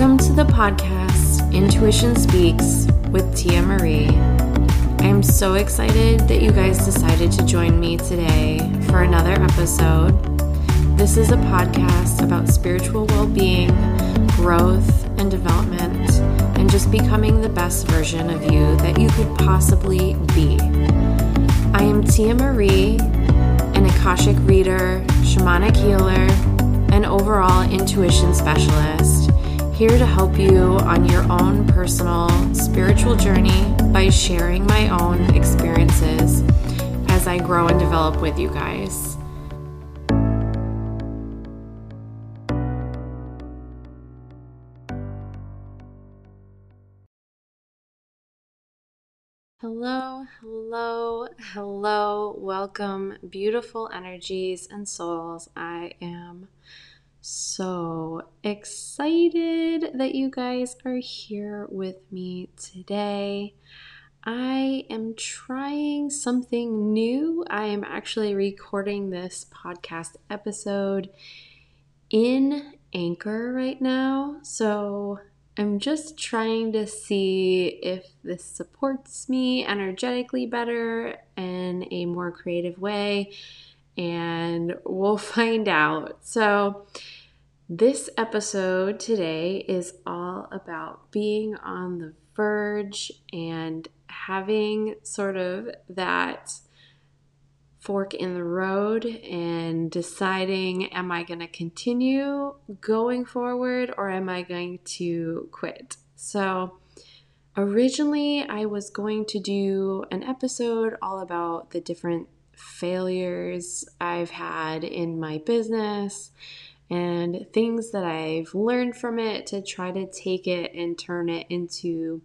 Welcome to the podcast Intuition Speaks with Tia Marie. I'm so excited that you guys decided to join me today for another episode. This is a podcast about spiritual well being, growth, and development, and just becoming the best version of you that you could possibly be. I am Tia Marie, an Akashic reader, shamanic healer, and overall intuition specialist, here to help you on your own personal spiritual journey by sharing my own experiences as I grow and develop with you guys. Hello, hello, hello. Welcome, beautiful energies and souls. I am so excited that you guys are here with me today. I am trying something new. I am actually recording this podcast episode in Anchor right now. So I'm just trying to see if this supports me energetically better in a more creative way, and we'll find out. So, this episode today is all about being on the verge and having sort of that fork in the road and deciding am I going to continue going forward or am I going to quit? So, originally, I was going to do an episode all about the different failures I've had in my business and things that I've learned from it to try to take it and turn it into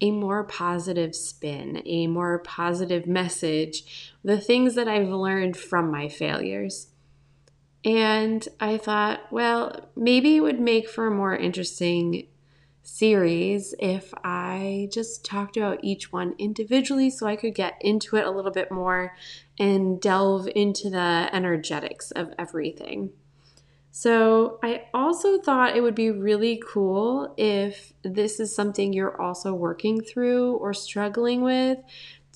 a more positive spin, a more positive message, the things that I've learned from my failures. And I thought, well, maybe it would make for a more interesting series if I just talked about each one individually so I could get into it a little bit more and delve into the energetics of everything. So, I also thought it would be really cool if this is something you're also working through or struggling with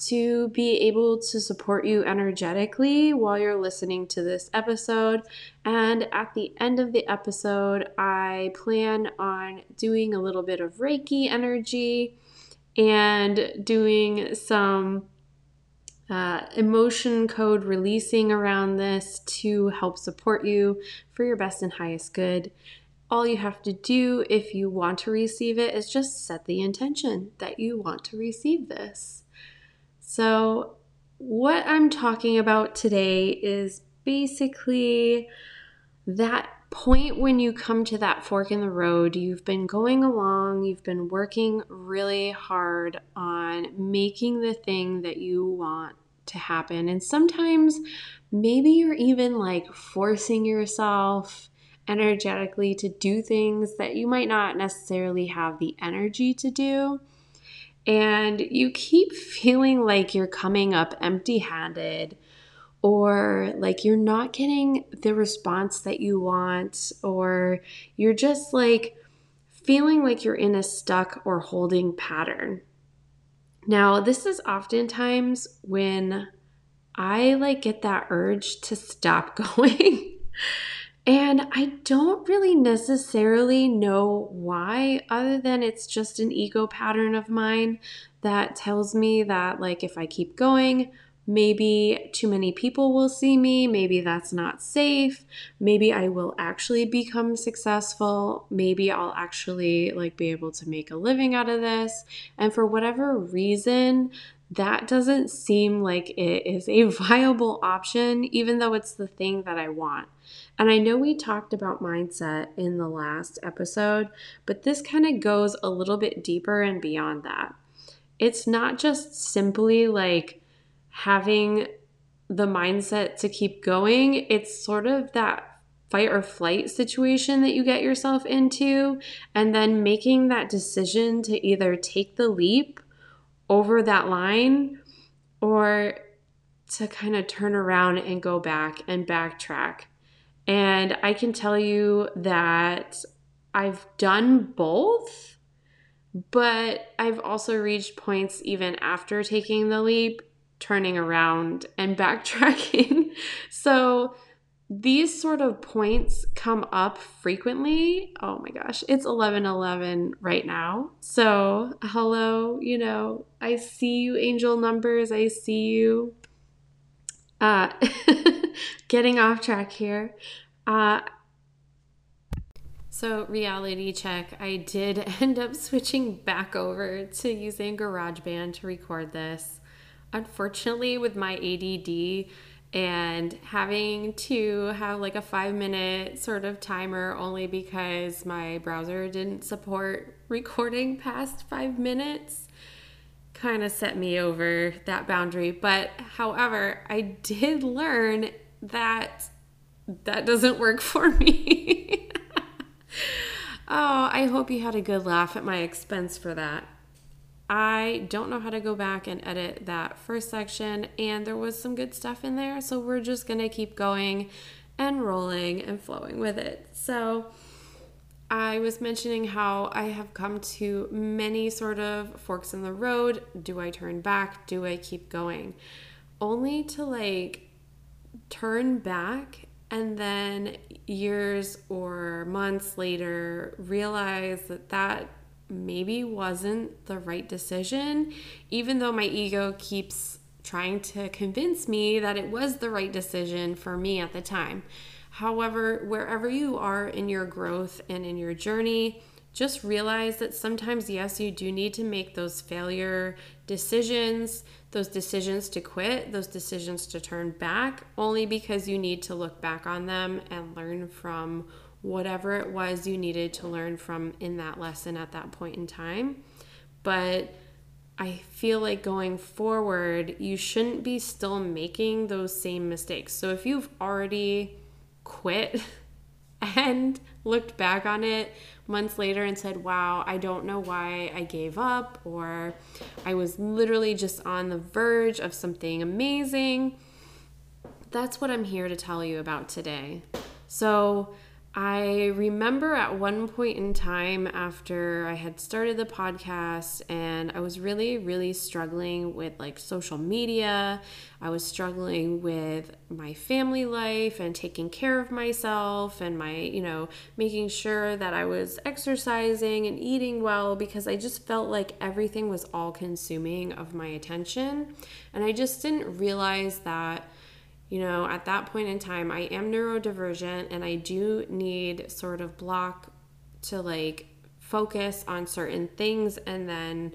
to be able to support you energetically while you're listening to this episode. And at the end of the episode, I plan on doing a little bit of Reiki energy and doing some uh, emotion code releasing around this to help support you for your best and highest good. All you have to do if you want to receive it is just set the intention that you want to receive this. So, what I'm talking about today is basically that point when you come to that fork in the road. You've been going along, you've been working really hard on making the thing that you want to happen. And sometimes maybe you're even like forcing yourself energetically to do things that you might not necessarily have the energy to do. And you keep feeling like you're coming up empty handed or like you're not getting the response that you want, or you're just like feeling like you're in a stuck or holding pattern. Now, this is oftentimes when I like get that urge to stop going. and I don't really necessarily know why, other than it's just an ego pattern of mine that tells me that, like, if I keep going, Maybe too many people will see me. Maybe that's not safe. Maybe I will actually become successful. Maybe I'll actually like be able to make a living out of this. And for whatever reason, that doesn't seem like it is a viable option, even though it's the thing that I want. And I know we talked about mindset in the last episode, but this kind of goes a little bit deeper and beyond that. It's not just simply like, having the mindset to keep going, it's sort of that fight or flight situation that you get yourself into, and then making that decision to either take the leap over that line or to kind of turn around and go back and backtrack. And I can tell you that I've done both, but I've also reached points even after taking the leap, turning around and backtracking. so these sort of points come up frequently. Oh my gosh, it's 11:11 right now. So, hello, you know, I see you angel numbers. I see you uh getting off track here. Uh so, reality check, I did end up switching back over to using GarageBand to record this. Unfortunately, with my ADD and having to have like a five minute sort of timer only because my browser didn't support recording past five minutes kind of set me over that boundary. But however, I did learn that that doesn't work for me. oh, I hope you had a good laugh at my expense for that. I don't know how to go back and edit that first section, and there was some good stuff in there, so we're just gonna keep going and rolling and flowing with it. So, I was mentioning how I have come to many sort of forks in the road. Do I turn back? Do I keep going? Only to like turn back and then years or months later realize that that maybe wasn't the right decision, even though my ego keeps trying to convince me that it was the right decision for me at the time. However, wherever you are in your growth and in your journey, just realize that sometimes, yes, you do need to make those failure decisions, those decisions to quit, those decisions to turn back, only because you need to look back on them and learn from whatever it was you needed to learn from in that lesson at that point in time. But I feel like going forward, you shouldn't be still making those same mistakes. So if you've already quit and looked back on it months later and said, wow, I don't know why I gave up, or I was literally just on the verge of something amazing, that's what I'm here to tell you about today. So, I remember at one point in time after I had started the podcast and I was really, really struggling with like social media. I was struggling with my family life and taking care of myself and my, you know, making sure that I was exercising and eating well because I just felt like everything was all consuming of my attention. And I just didn't realize that you know, at that point in time, I am neurodivergent and I do need sort of block to like focus on certain things and then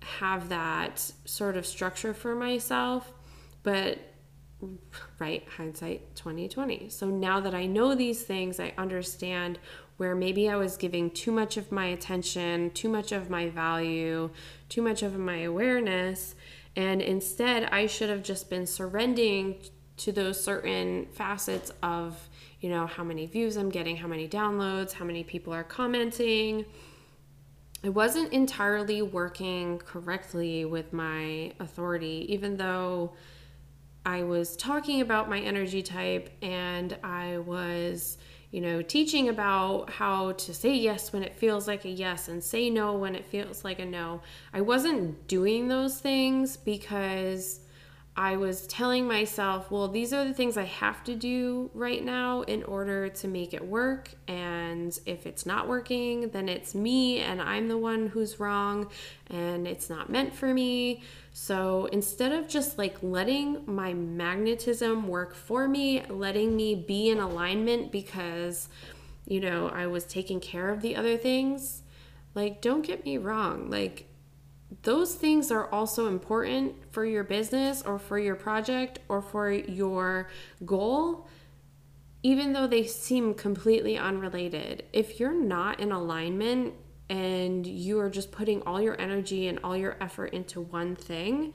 have that sort of structure for myself. But right, hindsight 2020. So now that I know these things, I understand where maybe I was giving too much of my attention, too much of my value, too much of my awareness. And instead, I should have just been surrendering to those certain facets of, you know, how many views I'm getting, how many downloads, how many people are commenting. I wasn't entirely working correctly with my authority, even though I was talking about my energy type and I was, you know, teaching about how to say yes when it feels like a yes and say no when it feels like a no. I wasn't doing those things because I was telling myself, well, these are the things I have to do right now in order to make it work. And if it's not working, then it's me and I'm the one who's wrong and it's not meant for me. So instead of just like letting my magnetism work for me, letting me be in alignment because, you know, I was taking care of the other things, like, don't get me wrong. Like, those things are also important for your business or for your project or for your goal, even though they seem completely unrelated. If you're not in alignment and you are just putting all your energy and all your effort into one thing,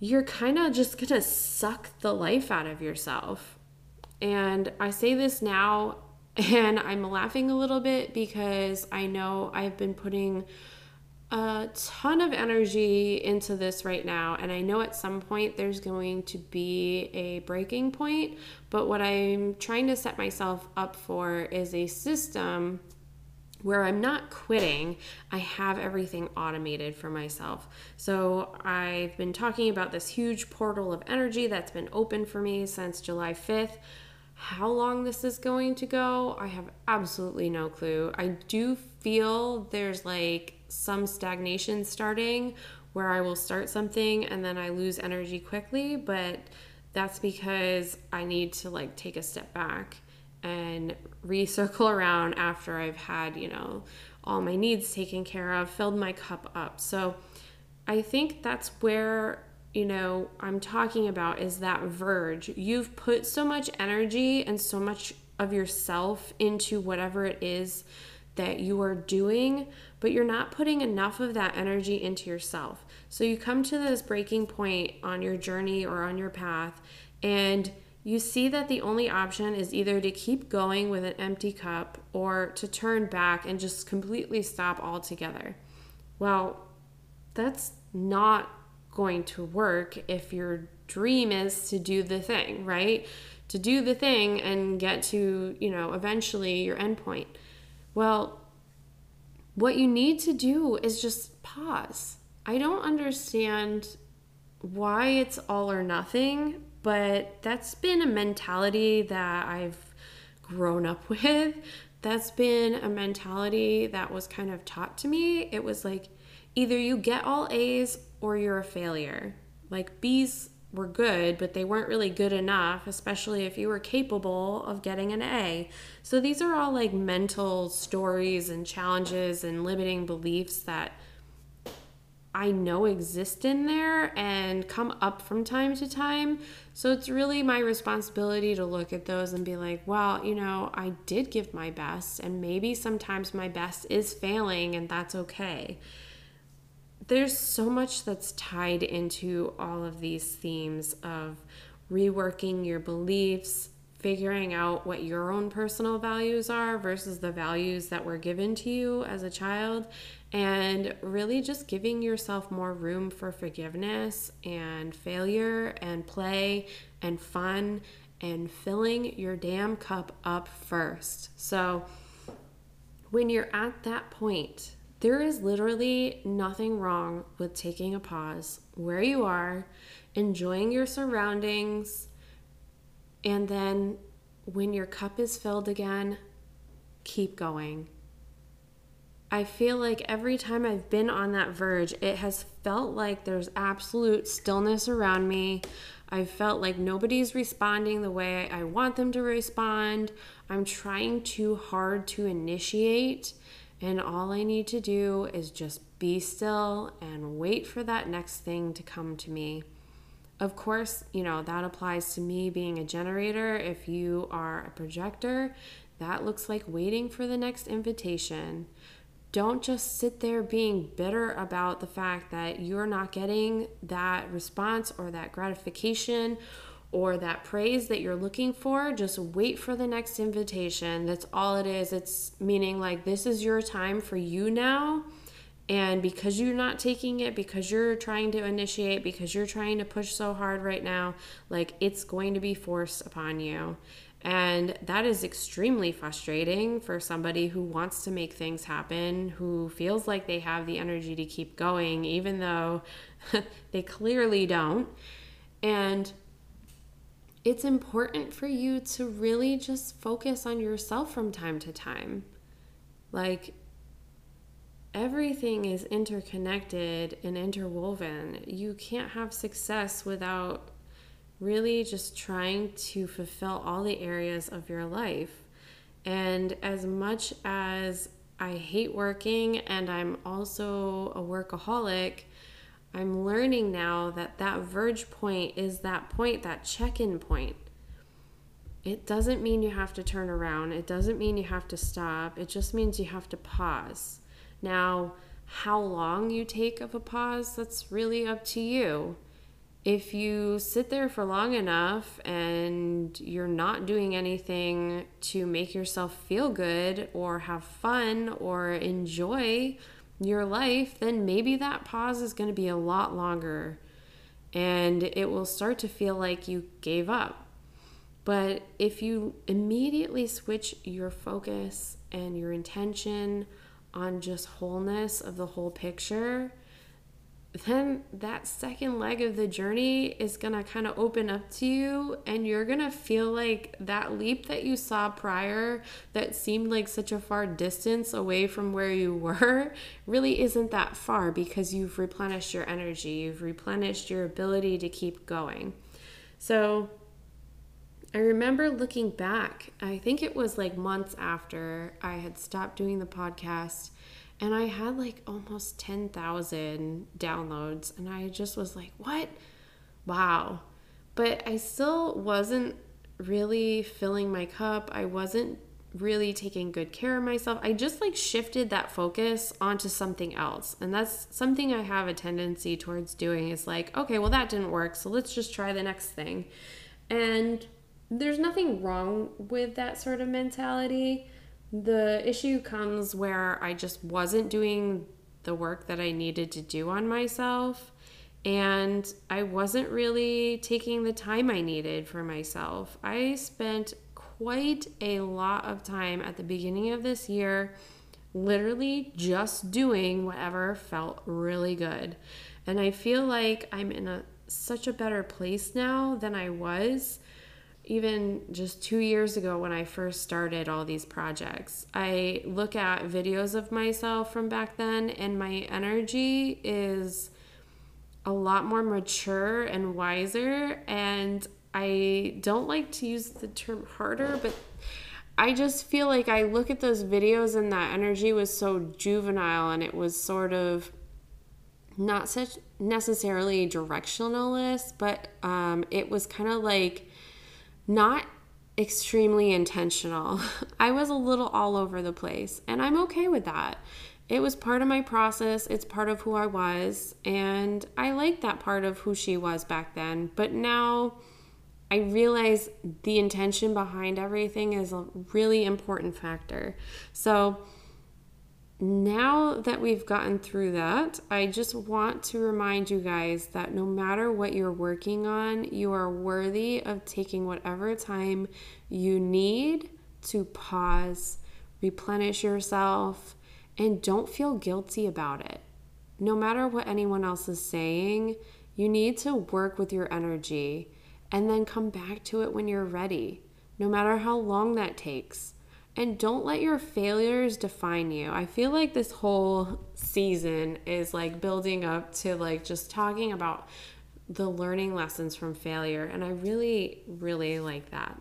you're kind of just gonna suck the life out of yourself. And I say this now, and I'm laughing a little bit because I know I've been putting a ton of energy into this right now, and I know at some point there's going to be a breaking point. But what I'm trying to set myself up for is a system where I'm not quitting, I have everything automated for myself. So I've been talking about this huge portal of energy that's been open for me since July 5th. How long this is going to go, I have absolutely no clue. I do feel there's like some stagnation starting where I will start something and then I lose energy quickly, but that's because I need to like take a step back and recircle around after I've had, you know, all my needs taken care of, filled my cup up. So I think that's where, you know, I'm talking about is that verge. You've put so much energy and so much of yourself into whatever it is that you are doing, but you're not putting enough of that energy into yourself. So you come to this breaking point on your journey or on your path and you see that the only option is either to keep going with an empty cup or to turn back and just completely stop altogether. Well, that's not going to work if your dream is to do the thing, right? To do the thing and get to, you know, eventually your endpoint. Well, what you need to do is just pause. I don't understand why it's all or nothing but that's been a mentality that I've grown up with. That's been a mentality that was kind of taught to me. It was like either you get all A's or you're a failure. Like B's were good, but they weren't really good enough, especially if you were capable of getting an A. So these are all like mental stories and challenges and limiting beliefs that I know exist in there and come up from time to time. So it's really my responsibility to look at those and be like, well, you know, I did give my best, and maybe sometimes my best is failing, and that's okay. There's so much that's tied into all of these themes of reworking your beliefs, figuring out what your own personal values are versus the values that were given to you as a child, and really just giving yourself more room for forgiveness and failure and play and fun and filling your damn cup up first. So, when you're at that point, there is literally nothing wrong with taking a pause where you are, enjoying your surroundings, and then when your cup is filled again, keep going I feel like every time I've been on that verge, it has felt like there's absolute stillness around me. I've felt like nobody's responding the way I want them to respond. I'm trying too hard to initiate, and all I need to do is just be still and wait for that next thing to come to me. Of course, you know, that applies to me being a generator. If you are a projector, that looks like waiting for the next invitation. Don't just sit there being bitter about the fact that you're not getting that response or that gratification or that praise that you're looking for. Just wait for the next invitation. That's all it is. It's meaning like this is your time for you now. And because you're not taking it, because you're trying to initiate, because you're trying to push so hard right now, like it's going to be forced upon you. And that is extremely frustrating for somebody who wants to make things happen, who feels like they have the energy to keep going, even though they clearly don't. And it's important for you to really just focus on yourself from time to time. Like, everything is interconnected and interwoven. You can't have success without really just trying to fulfill all the areas of your life. And as much as I hate working and I'm also a workaholic, I'm learning now that that verge point is that point, that check in point. It doesn't mean you have to turn around. It doesn't mean you have to stop. It just means you have to pause. Now, how long you take of a pause, that's really up to you if you sit there for long enough and you're not doing anything to make yourself feel good or have fun or enjoy your life, then maybe that pause is going to be a lot longer and it will start to feel like you gave up. But if you immediately switch your focus and your intention on just wholeness of the whole picture, then that second leg of the journey is going to kind of open up to you and you're going to feel like that leap that you saw prior that seemed like such a far distance away from where you were really isn't that far because you've replenished your energy you've replenished your ability to keep going. So I remember looking back I think it was like months after I had stopped doing the podcast and I had like almost 10,000 downloads and I just was like, "What? Wow." But I still wasn't really filling my cup. I wasn't really taking good care of myself. I just like shifted that focus onto something else. And that's something I have a tendency towards doing is like, okay, well, that didn't work. So let's just try the next thing. And there's nothing wrong with that sort of mentality. The issue comes where I just wasn't doing the work that I needed to do on myself. And I wasn't really taking the time I needed for myself. I spent quite a lot of time at the beginning of this year literally just doing whatever felt really good. And I feel like I'm in a such a better place now than I was even just two years ago when I first started all these projects. I look at videos of myself from back then, and my energy is a lot more mature and wiser. And I don't like to use the term harder, but I just feel like I look at those videos and that energy was so juvenile and it was sort of not such necessarily directionalist, but um, it was kind of like not extremely intentional. I was a little all over the place, and I'm okay with that. It was part of my process, it's part of who I was, and I like that part of who she was back then. But now I realize the intention behind everything is a really important factor. So, now that we've gotten through that, I just want to remind you guys that no matter what you're working on, you are worthy of taking whatever time you need to pause, replenish yourself, and don't feel guilty about it. No matter what anyone else is saying, you need to work with your energy and then come back to it when you're ready, no matter how long that takes and don't let your failures define you. I feel like this whole season is like building up to like just talking about the learning lessons from failure. And I really, really like that.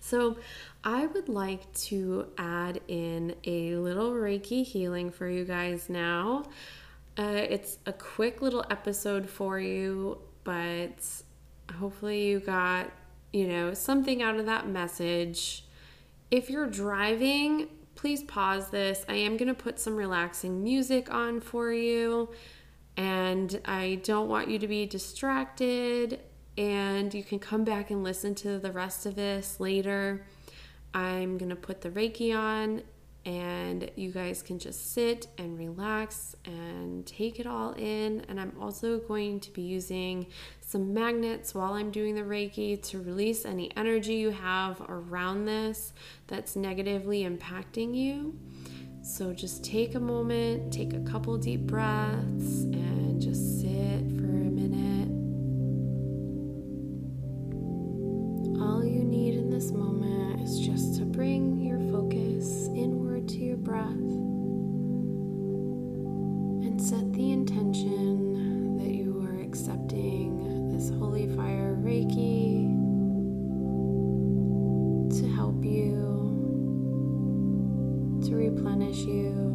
So, I would like to add in a little Reiki healing for you guys now. Uh, it's a quick little episode for you, but hopefully, you got, you know, something out of that message if you're driving, please pause this. I am going to put some relaxing music on for you, and I don't want you to be distracted. And you can come back and listen to the rest of this later. I'm going to put the Reiki on and you guys can just sit and relax and take it all in. And I'm also going to be using some magnets while I'm doing the Reiki to release any energy you have around this that's negatively impacting you. So just take a moment, take a couple deep breaths, and replenish you,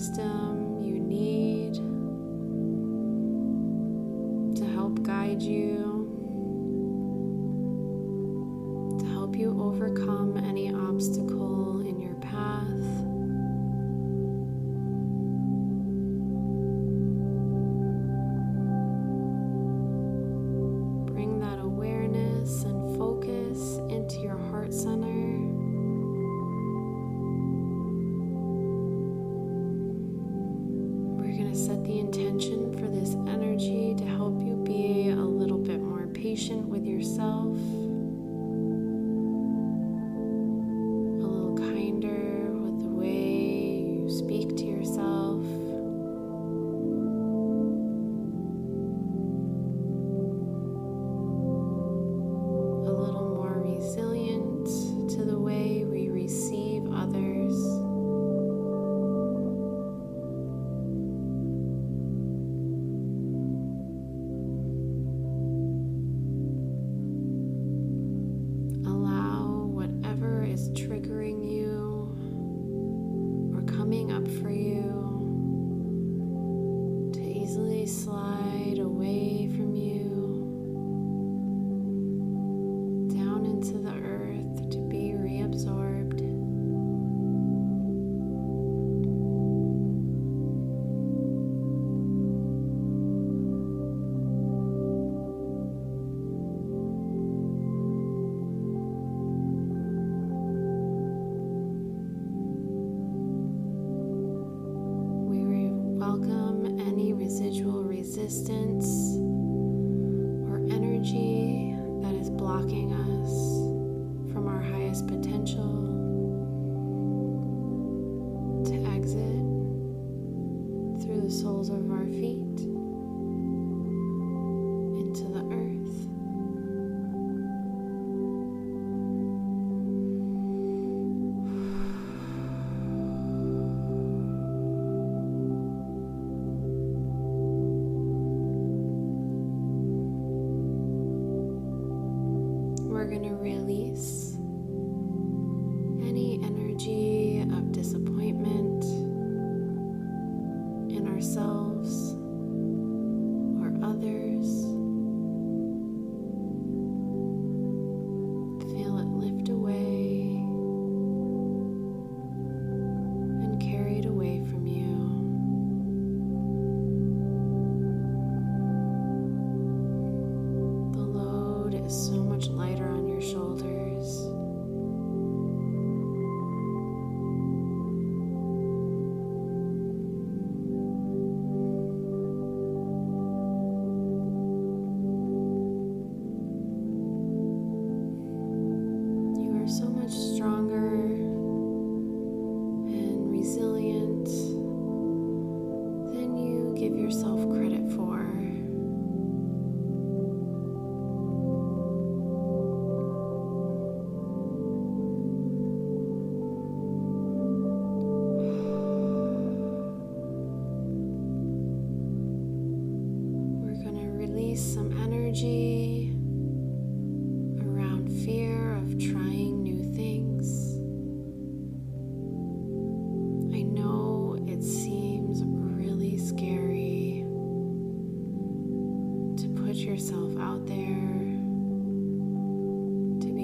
wisdom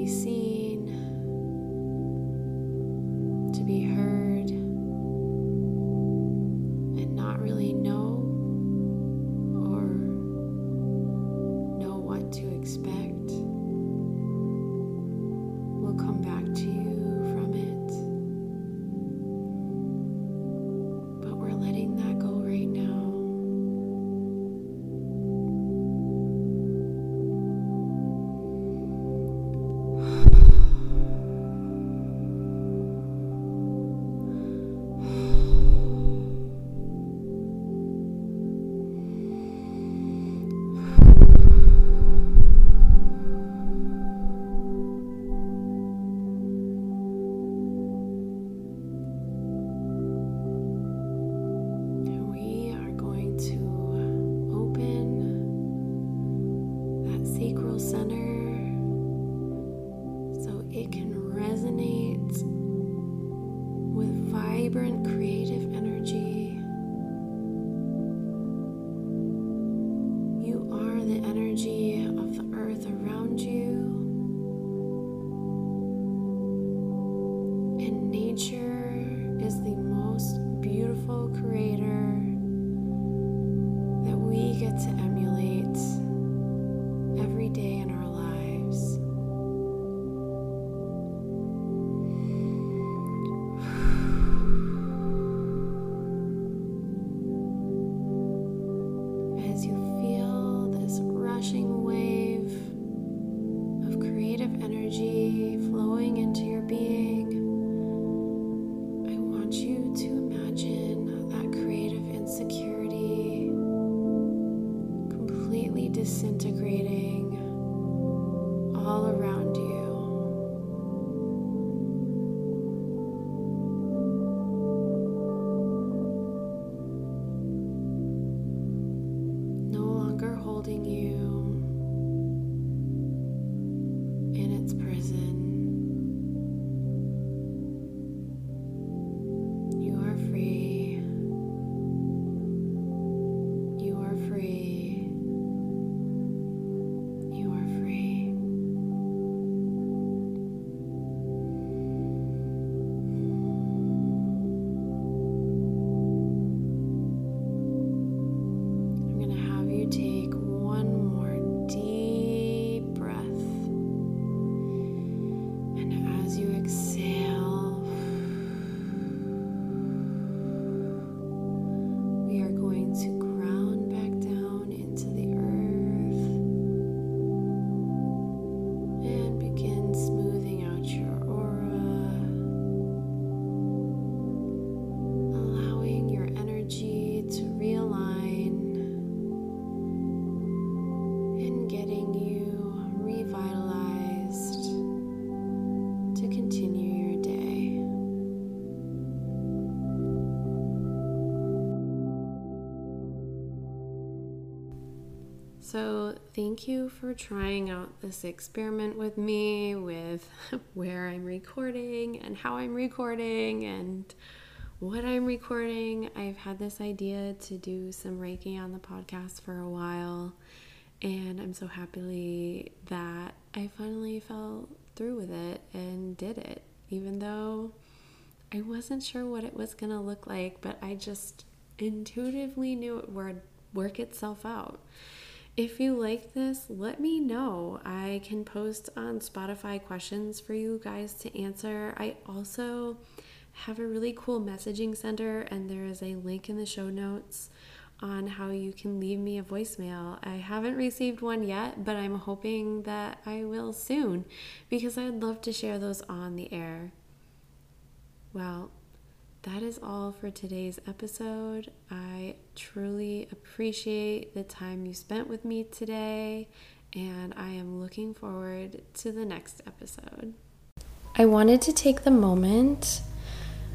e se you for trying out this experiment with me with where I'm recording and how I'm recording and what I'm recording. I've had this idea to do some Reiki on the podcast for a while, and I'm so happily that I finally fell through with it and did it, even though I wasn't sure what it was going to look like, but I just intuitively knew it would work itself out. If you like this, let me know. I can post on Spotify questions for you guys to answer. I also have a really cool messaging center, and there is a link in the show notes on how you can leave me a voicemail. I haven't received one yet, but I'm hoping that I will soon because I'd love to share those on the air. Well, that is all for today's episode. I truly appreciate the time you spent with me today, and I am looking forward to the next episode. I wanted to take the moment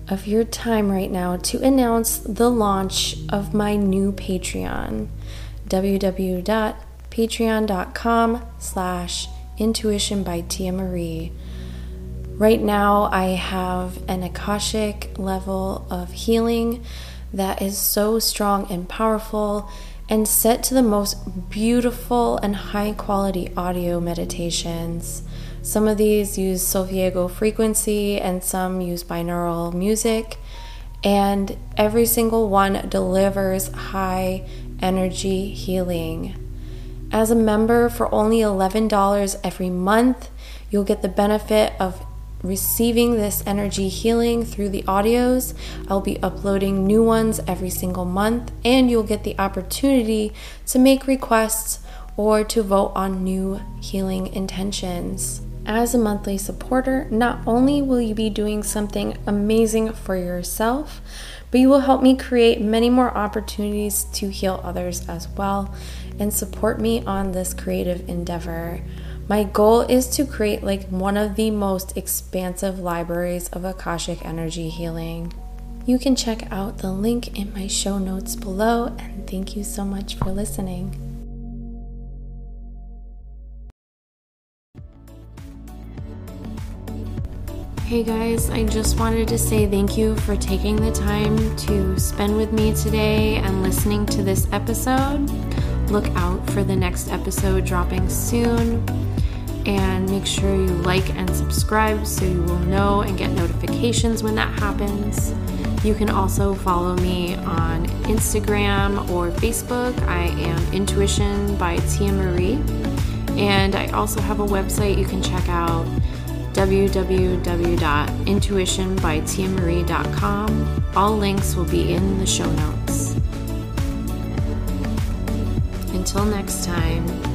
of your time right now to announce the launch of my new Patreon, www.patreon.com slash intuition by Tia Marie. Right now, I have an Akashic level of healing that is so strong and powerful and set to the most beautiful and high quality audio meditations. Some of these use Solfeggio frequency and some use binaural music, and every single one delivers high energy healing. As a member, for only $11 every month, you'll get the benefit of receiving this energy healing through the audios. I'll be uploading new ones every single month, and you'll get the opportunity to make requests or to vote on new healing intentions. As a monthly supporter, not only will you be doing something amazing for yourself, but you will help me create many more opportunities to heal others as well and support me on this creative endeavor. My goal is to create like one of the most expansive libraries of Akashic energy healing. You can check out the link in my show notes below, and thank you so much for listening. Hey guys, I just wanted to say thank you for taking the time to spend with me today and listening to this episode. Look out for the next episode dropping soon and make sure you like and subscribe so you will know and get notifications when that happens. You can also follow me on Instagram or Facebook. I am Intuition by Tia Marie. And I also have a website you can check out www.intuitionbytiamarie.com. All links will be in the show notes. Until next time,